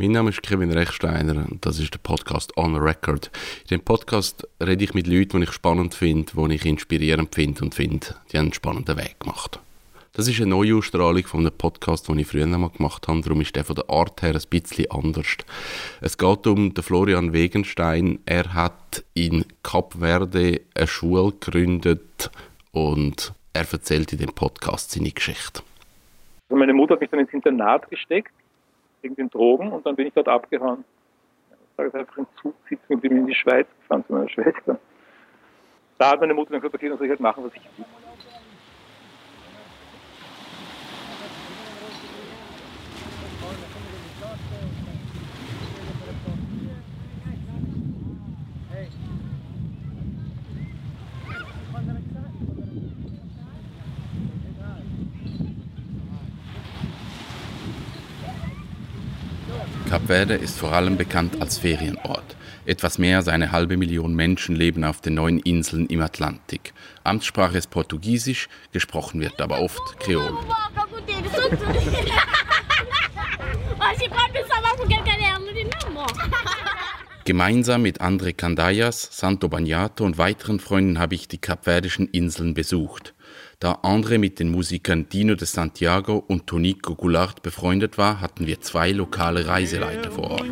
Mein Name ist Kevin Rechsteiner und das ist der Podcast On Record. In dem Podcast rede ich mit Leuten, die ich spannend finde, die ich inspirierend finde und finde, die einen spannenden Weg gemacht. Das ist eine Neuausstrahlung von einem Podcast, den ich früher mal gemacht habe. Darum ist der von der Art her ein bisschen anders. Es geht um den Florian Wegenstein. Er hat in Kap Verde eine Schule gegründet und er erzählt in dem Podcast seine Geschichte. Also meine Mutter hat mich dann ins Internat gesteckt den Drogen und dann bin ich dort abgehauen. Ich habe einfach im Zug sitzen und bin in die Schweiz gefahren zu meiner Schwester. Da hat meine Mutter dann gesagt, okay, dann soll ich halt machen, was ich will. Kap Verde ist vor allem bekannt als Ferienort. Etwas mehr als eine halbe Million Menschen leben auf den neun Inseln im Atlantik. Amtssprache ist Portugiesisch, gesprochen wird aber oft Kreol. Gemeinsam mit André Candayas, Santo Bagnato und weiteren Freunden habe ich die kapverdischen Inseln besucht. Da André mit den Musikern Dino de Santiago und Tonico Goulart befreundet war, hatten wir zwei lokale Reiseleiter vor Ort.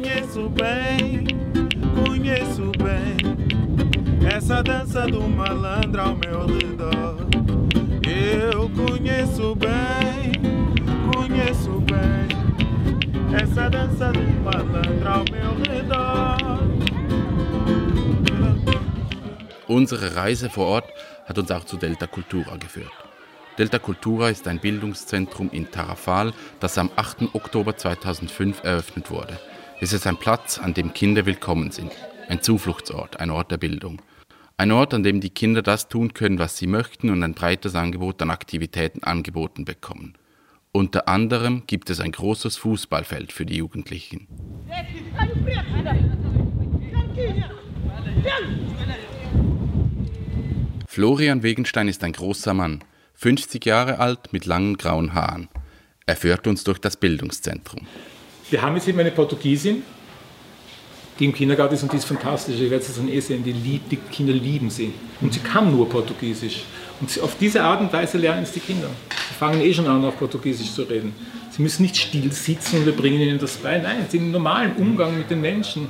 Essa dança do malandro ao meu redor. Unsere Reise vor Ort hat uns auch zu Delta Cultura geführt. Delta Cultura ist ein Bildungszentrum in Tarrafal, das am 8. Oktober 2005 eröffnet wurde. Es ist ein Platz, an dem Kinder willkommen sind. Ein Zufluchtsort, ein Ort der Bildung. Ein Ort, an dem die Kinder das tun können, was sie möchten und ein breites Angebot an Aktivitäten angeboten bekommen. Unter anderem gibt es ein großes Fußballfeld für die Jugendlichen. Florian Wegenstein ist ein großer Mann, 50 Jahre alt mit langen grauen Haaren. Er führt uns durch das Bildungszentrum. Wir haben jetzt eben eine Portugiesin, die im Kindergarten ist und die ist fantastisch. Ich werde es dann eh sehen, die, lieb, die Kinder lieben sie. Und sie kann nur Portugiesisch. Und sie, auf diese Art und Weise lernen es die Kinder. Sie fangen eh schon an, auf Portugiesisch zu reden. Sie müssen nicht still sitzen und wir bringen ihnen das bei. Nein, sie sind im normalen Umgang mit den Menschen.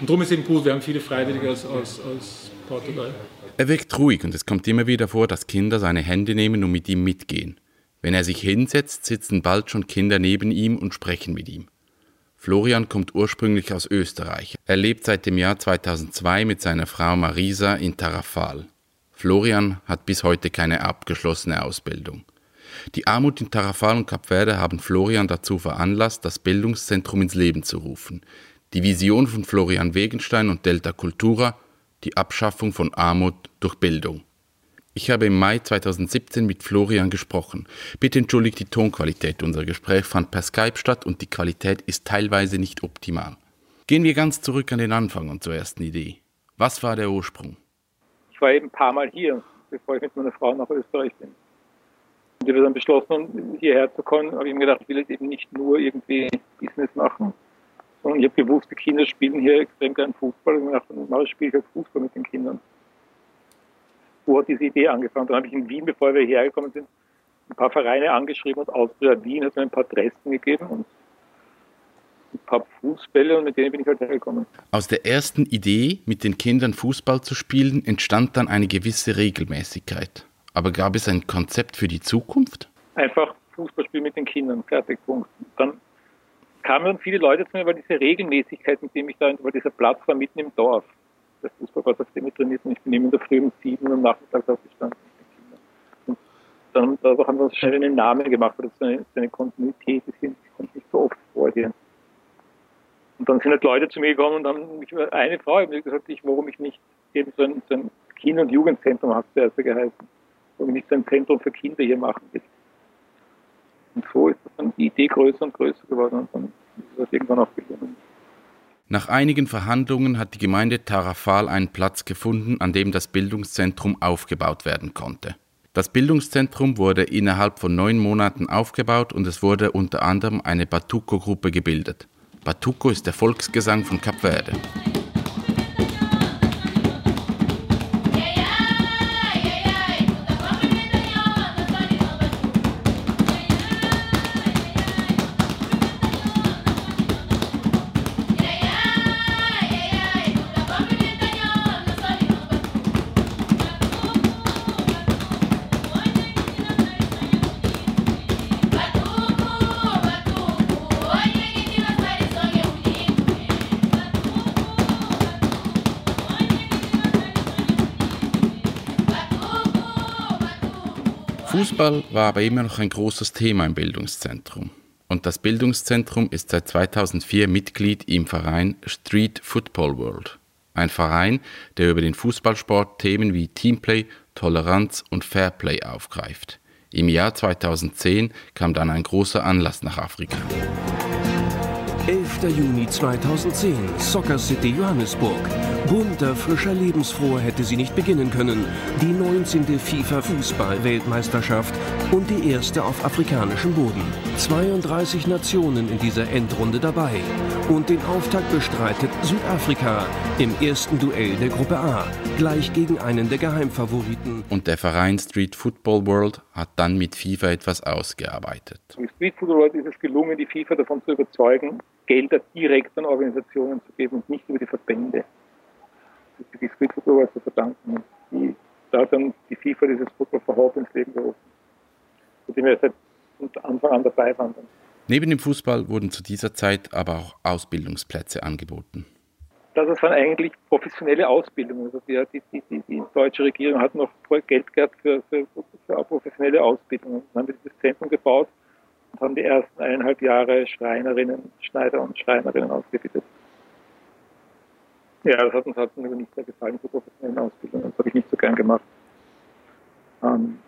Und darum ist eben gut, wir haben viele Freiwillige aus, aus, aus Portugal. Er wirkt ruhig und es kommt immer wieder vor, dass Kinder seine Hände nehmen und mit ihm mitgehen. Wenn er sich hinsetzt, sitzen bald schon Kinder neben ihm und sprechen mit ihm. Florian kommt ursprünglich aus Österreich. Er lebt seit dem Jahr 2002 mit seiner Frau Marisa in Tarrafal. Florian hat bis heute keine abgeschlossene Ausbildung. Die Armut in Tarrafal und Kapverde haben Florian dazu veranlasst, das Bildungszentrum ins Leben zu rufen. Die Vision von Florian Wegenstein und Delta Cultura die Abschaffung von Armut durch Bildung. Ich habe im Mai 2017 mit Florian gesprochen. Bitte entschuldigt die Tonqualität. Unser Gespräch fand per Skype statt und die Qualität ist teilweise nicht optimal. Gehen wir ganz zurück an den Anfang und zur ersten Idee. Was war der Ursprung? Ich war eben ein paar Mal hier, bevor ich mit meiner Frau nach Österreich bin. Und wir haben dann beschlossen, hierher zu kommen, habe ich mir gedacht, ich will jetzt eben nicht nur irgendwie Business machen, und ich habe gewusst, die Kinder spielen hier extrem gern Fußball. Und ich dachte, mal spiele ich halt Fußball mit den Kindern. Wo hat diese Idee angefangen? Dann habe ich in Wien, bevor wir hergekommen sind, ein paar Vereine angeschrieben und Austria Wien hat mir ein paar Dresden gegeben und ein paar Fußbälle und mit denen bin ich halt hergekommen. Aus der ersten Idee, mit den Kindern Fußball zu spielen, entstand dann eine gewisse Regelmäßigkeit. Aber gab es ein Konzept für die Zukunft? Einfach Fußball spielen mit den Kindern, fertig, Punkt. Dann kamen viele Leute zu mir, weil diese Regelmäßigkeit, mit dem ich da, weil dieser Platz war mitten im Dorf. Der Fußballplatz, auf dem ich trainiert und ich bin immer in der Früh um sieben und am Nachmittag aufgestanden und dann haben wir uns schnell einen Namen gemacht, weil das eine, eine Kontinuität ist, die kommt nicht so oft vor dir. Und dann sind halt Leute zu mir gekommen und haben mich, eine Frau mir gesagt, ich, warum ich nicht eben so ein, so ein Kinder- und Jugendzentrum, hat es zuerst geheißen, warum ich nicht so ein Zentrum für Kinder hier machen will. Und so ist dann die Idee größer und größer geworden und dann ist das irgendwann auch gelungen. Nach einigen Verhandlungen hat die Gemeinde Tarrafal einen Platz gefunden, an dem das Bildungszentrum aufgebaut werden konnte. Das Bildungszentrum wurde innerhalb von neun Monaten aufgebaut und es wurde unter anderem eine Batuco-Gruppe gebildet. Batuco ist der Volksgesang von Kap Verde. Fußball war aber immer noch ein großes Thema im Bildungszentrum. Und das Bildungszentrum ist seit 2004 Mitglied im Verein Street Football World. Ein Verein, der über den Fußballsport Themen wie Teamplay, Toleranz und Fairplay aufgreift. Im Jahr 2010 kam dann ein großer Anlass nach Afrika. 11. Juni 2010, Soccer City Johannesburg. Bunter, frischer, lebensfroher hätte sie nicht beginnen können. Die 19. FIFA-Fußball-Weltmeisterschaft und die erste auf afrikanischem Boden. 32 Nationen in dieser Endrunde dabei. Und den Auftakt bestreitet Südafrika im ersten Duell der Gruppe A, gleich gegen einen der Geheimfavoriten. Und der Verein Street Football World hat dann mit FIFA etwas ausgearbeitet. Mit Street Football World ist es gelungen, die FIFA davon zu überzeugen, Gelder direkt an Organisationen zu geben und nicht über die Verbände die Football zu verdanken. Die, da hat dann die FIFA dieses Football for Hope ins Leben gerufen, mit dem wir seit Anfang an dabei waren. Neben dem Fußball wurden zu dieser Zeit aber auch Ausbildungsplätze angeboten. Das waren eigentlich professionelle Ausbildungen. Also die, die, die, die, deutsche Regierung hat noch Geld gehabt für, für, für professionelle Ausbildungen. Dann haben wir dieses Zentrum gebaut und haben die ersten eineinhalb Jahre Schreinerinnen, Schneider und Schreinerinnen ausgebildet. Ja, das hat uns halt nicht sehr gefallen, so professionelle Ausbildung. Das habe ich nicht so gern gemacht. Ähm,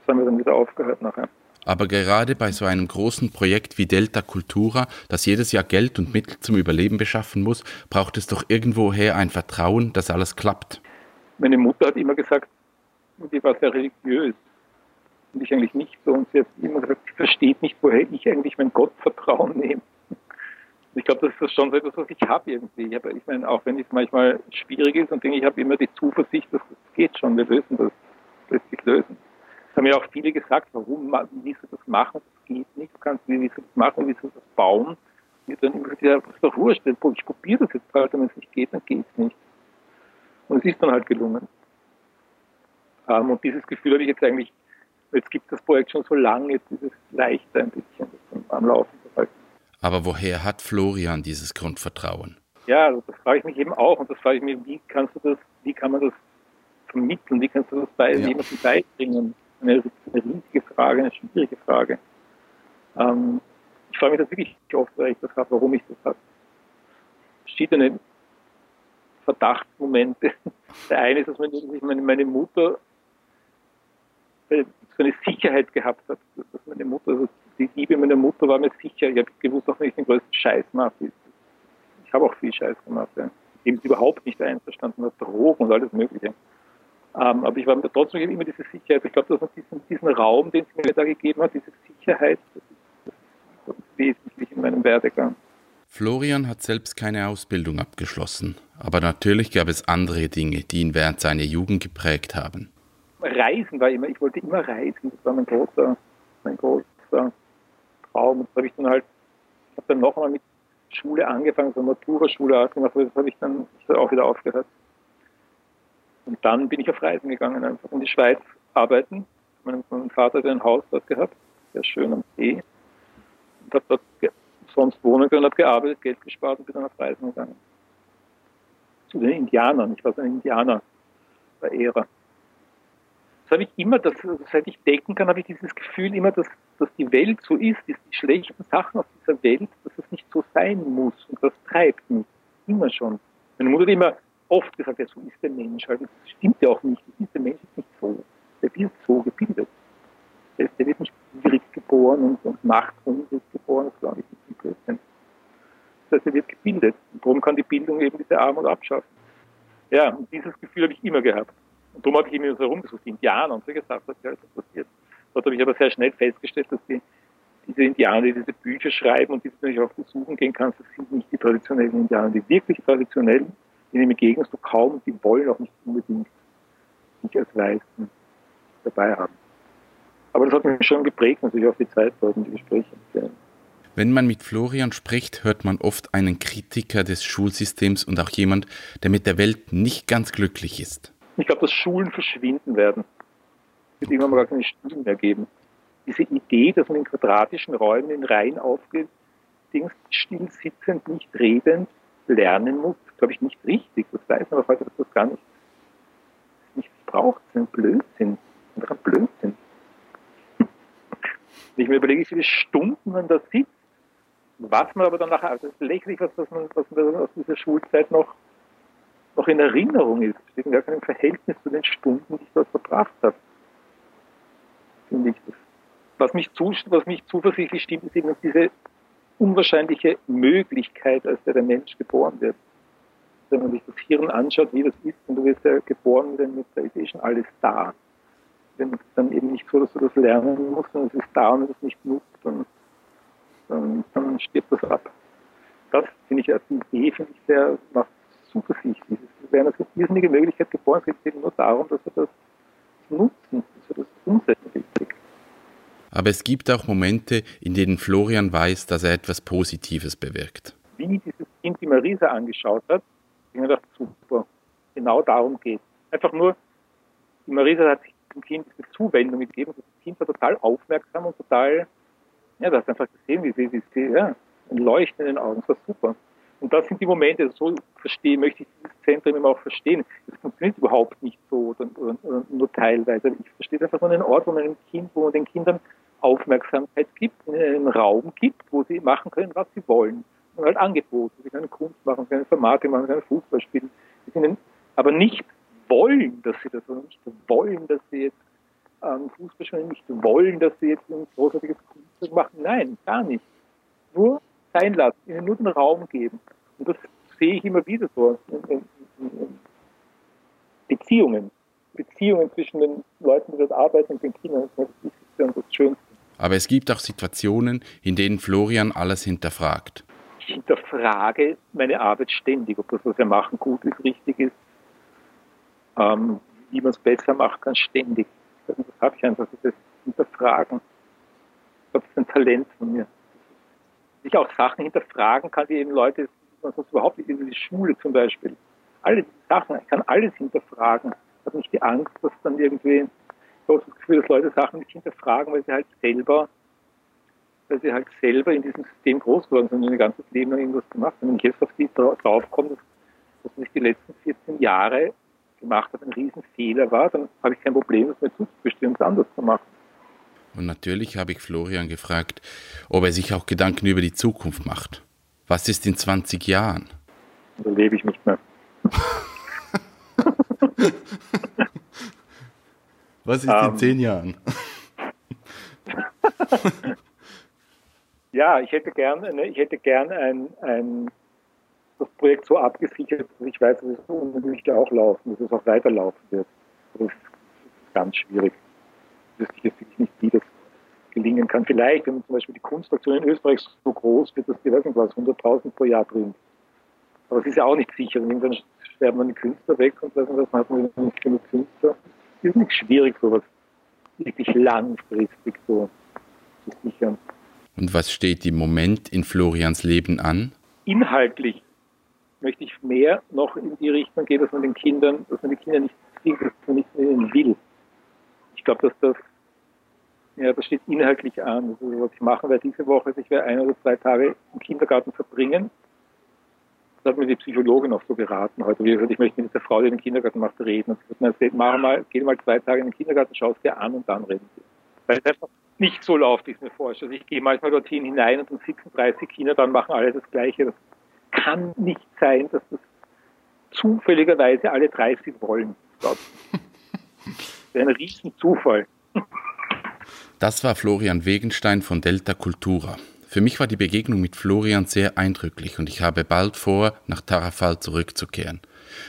das haben wir dann wieder aufgehört nachher. Aber gerade bei so einem großen Projekt wie Delta Cultura, das jedes Jahr Geld und Mittel zum Überleben beschaffen muss, braucht es doch irgendwoher ein Vertrauen, dass alles klappt. Meine Mutter hat immer gesagt, sie war sehr religiös. Und ich eigentlich nicht so. Und sie hat immer gesagt, sie versteht nicht, woher ich eigentlich mein Gottvertrauen nehme ich glaube, das ist schon so etwas, was ich habe irgendwie. Ich, hab, ich meine, auch wenn es manchmal schwierig ist und denke, ich habe immer die Zuversicht, dass das geht schon, wir lösen das, lässt lösen. Das haben ja auch viele gesagt, warum, wie soll das machen, das geht nicht, du kannst, wie soll das machen, wie soll das bauen. Ich dann immer ja, das ist doch wurscht, ich probiere das jetzt halt, wenn es nicht geht, dann geht es nicht. Und es ist dann halt gelungen. Um, ähm, und dieses Gefühl habe ich jetzt eigentlich, jetzt gibt das Projekt schon so lange, jetzt ist es leichter ein bisschen, am Laufen. Aber woher hat Florian dieses Grundvertrauen? Ja, also das frage ich mich eben auch und das frage ich mich, wie kannst du das, wie kann man das vermitteln, wie kannst du das bei ja. jemandem beibringen? Eine, eine, riesige Frage, eine schwierige Frage. Ähm, ich frage mich das wirklich oft, weil ich das habe, warum ich das habe. Verschiedene Verdachtsmomente. Der eine ist, dass meine, meine Mutter so eine Sicherheit gehabt hat, dass meine Mutter, also die Liebe meiner Mutter war mir sicher. Ich habe gewusst, auch wenn ich den größten Scheiß mache. Ich habe auch viel Scheiß gemacht. Ja. Eben überhaupt nicht einverstanden mit Drogen und alles Mögliche. Ähm, aber ich war mir trotzdem immer diese Sicherheit. Ich glaube, dass diesen, diesen Raum, den sie mir da gegeben hat, diese Sicherheit, das ist, das ist wesentlich in meinem Werdegang. Florian hat selbst keine Ausbildung abgeschlossen, aber natürlich gab es andere Dinge, die ihn während seiner Jugend geprägt haben. Reisen war immer, ich wollte immer reisen, das war mein großer, mein großer Traum. Und das habe ich dann halt, ich habe dann nochmal mit Schule angefangen, so Matura-Schule gemacht, aber das habe ich dann auch wieder aufgehört. Und dann bin ich auf Reisen gegangen, einfach in die Schweiz arbeiten. Mein, mein Vater hat ein Haus dort gehabt, sehr schön am See. Und habe dort sonst wohnen können, habe gearbeitet, Geld gespart und bin dann auf Reisen gegangen. Zu den Indianern. Ich war so ein Indianer bei Ära das habe ich immer, das, seit ich denken kann, habe ich dieses Gefühl immer, dass, dass die Welt so ist, dass die schlechten Sachen auf dieser Welt, dass es nicht so sein muss. Und das treibt mich. Immer schon. Meine Mutter hat immer oft gesagt, ja, so ist der Mensch halt. Das stimmt ja auch nicht. Der Mensch ist nicht so. Der wird so gebildet. Der, der wird nicht gierig geboren und, und machthungrig geboren. Das glaube ich nicht. Blödsinn. Das heißt, er wird gebildet. Und darum kann die Bildung eben diese Armut abschaffen. Ja, und dieses Gefühl habe ich immer gehabt. Und darum habe ich immer so herumgesucht, Indianer und so gesagt, was hier alles passiert. Dort habe ich aber sehr schnell festgestellt, dass die, diese Indianer, die diese Bücher schreiben und die du natürlich auch besuchen gehen kannst, das sind nicht die traditionellen Indianer. Die wirklich traditionellen, denen begegnest du kaum und die wollen auch nicht unbedingt sich als Weißen dabei haben. Aber das hat mich schon geprägt, natürlich auch die Zeit dort und die Gespräche. Wenn man mit Florian spricht, hört man oft einen Kritiker des Schulsystems und auch jemand, der mit der Welt nicht ganz glücklich ist. Ich glaube, dass Schulen verschwinden werden. Wird irgendwann mal gar keine Schulen mehr geben. Diese Idee, dass man in quadratischen Räumen in Reihen aufgeht, still sitzend, nicht redend lernen muss, glaube ich, nicht richtig. Das weiß man aber heute, dass das gar nicht, nicht braucht. Das ist ein Blödsinn. Einfach ein Blödsinn. Wenn ich mir überlege, wie viele Stunden man da sitzt, was man aber danach, also das ist lächerlich, was, was, man, was man aus dieser Schulzeit noch, noch in Erinnerung ist. Steht gar kein Verhältnis zu den Stunden, die ich dort verbracht habe. Finde ich. Was mich, zu, was mich zuversichtlich stimmt, ist eben diese unwahrscheinliche Möglichkeit, als der, Mensch geboren wird. Wenn man sich das Hirn anschaut, wie das ist, und du wirst ja geboren mit, mit da ist eh schon alles da. Wenn es dann eben nicht so, dass du das lernen musst, sondern es ist da und du es nicht nutzt, dann, dann, dann stirbt das ab. Das finde ich als Idee, finde ich sehr, macht zuversichtlich. Es wäre eine irrsinnige Möglichkeit geboren, es geht eben nur darum, dass wir das nutzen, dass wir das umsetzen. Aber es gibt auch Momente, in denen Florian weiß, dass er etwas Positives bewirkt. Wie dieses Kind die Marisa angeschaut hat, ich mir gedacht, super, genau darum geht Einfach nur, die Marisa hat sich dem Kind diese Zuwendung gegeben, das Kind war total aufmerksam und total, ja, du hast einfach gesehen, wie sie, wie sie ja, ein Leuchten in den Augen, das war super. Und das sind die Momente, so verstehe, möchte ich dieses Zentrum immer auch verstehen. Es funktioniert überhaupt nicht so oder, oder, oder nur teilweise. Ich verstehe einfach nur einen Ort, wo man einem Kind, wo man den Kindern Aufmerksamkeit gibt, einen Raum gibt, wo sie machen können, was sie wollen. Und halt Angebote. Sie können Kunst machen, sie können Informatik machen, sie können Fußball spielen. Sie können aber nicht wollen, dass sie das, oder nicht wollen, dass sie jetzt ähm, Fußball spielen, nicht wollen, dass sie jetzt ein großartiges Kunstwerk machen. Nein, gar nicht. Nur sein lassen, ihnen nur den Raum geben. Und das sehe ich immer wieder so in, in, in Beziehungen. Beziehungen zwischen den Leuten, die dort arbeiten und den Kindern. Das ist und das Schönste. Aber es gibt auch Situationen, in denen Florian alles hinterfragt. Ich hinterfrage meine Arbeit ständig, ob das, was wir machen, gut ist, richtig ist, ähm, wie man es besser machen kann, ständig. Das habe ich einfach, das Hinterfragen. Das ist ein Talent von mir. Ich auch Sachen hinterfragen kann, die eben Leute, man sonst überhaupt in die Schule zum Beispiel. Alle Sachen, ich kann alles hinterfragen. Ich habe nicht die Angst, dass dann irgendwie ich habe das Gefühl, dass Leute Sachen nicht hinterfragen, weil sie halt selber, weil sie halt selber in diesem System groß geworden sind und ihr ganzes Leben lang irgendwas gemacht haben. Wenn ich jetzt auf die draufkomme, dass, dass ich die letzten 14 Jahre gemacht habe, ein Riesenfehler war, dann habe ich kein Problem, das mir zuzugestehen und es anders zu machen. Und natürlich habe ich Florian gefragt, ob er sich auch Gedanken über die Zukunft macht. Was ist in 20 Jahren? Da lebe ich nicht mehr. Was ist ähm, in zehn Jahren? ja, ich hätte gern, ich hätte gern ein, ein, das Projekt so abgesichert, dass ich weiß, dass es unbedingt auch laufen, dass es auch weiterlaufen wird. Das ist ganz schwierig. Ich wüsste jetzt wirklich nicht, wie das gelingen kann. Vielleicht, wenn zum Beispiel die Kunstaktion in Österreich so groß wird, dass die, weiß nicht was, 100.000 pro Jahr bringt. Aber es ist ja auch nicht sicher. Irgendwann sterben dann die Künstler weg und weiß nicht was, man hat man nicht genug Künstler ist nicht schwierig, sowas wirklich langfristig so zu sichern. Und was steht im Moment in Florians Leben an? Inhaltlich möchte ich mehr noch in die Richtung gehen, dass man den Kindern, dass man die Kinder nicht zwingt, dass man nicht mehr ihnen will. Ich glaube, dass das, ja, das steht inhaltlich an. Also, was ich machen werde diese Woche, ist, ich werde ein oder zwei Tage im Kindergarten verbringen das hat mir die Psychologin auch so geraten heute. Wie gesagt, ich möchte mit dieser Frau, die den Kindergarten macht, reden. Und sie hat mir mach mal, geh mal zwei Tage in den Kindergarten, schau es dir an und dann reden wir. Weil es einfach nicht so läuft, wie ich es mir vorstelle. Also ich gehe manchmal dorthin hinein und dann sitzen 30 Kinder dann machen alle das Gleiche. Das kann nicht sein, dass das zufälligerweise alle 30 wollen. Das ist ein Riesenzufall. Das war Florian Wegenstein von Delta Cultura. Für mich war die Begegnung mit Florian sehr eindrücklich und ich habe bald vor, nach Tarrafal zurückzukehren.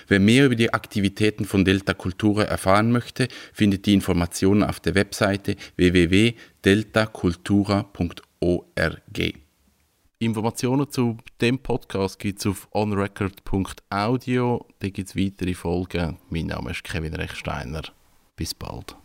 Wer mehr über die Aktivitäten von Delta Cultura erfahren möchte, findet die Informationen auf der Webseite www.deltacultura.org. Informationen zu dem Podcast gibt es auf onrecord.audio. Da gibt es weitere Folgen. Mein Name ist Kevin Rechsteiner. Bis bald.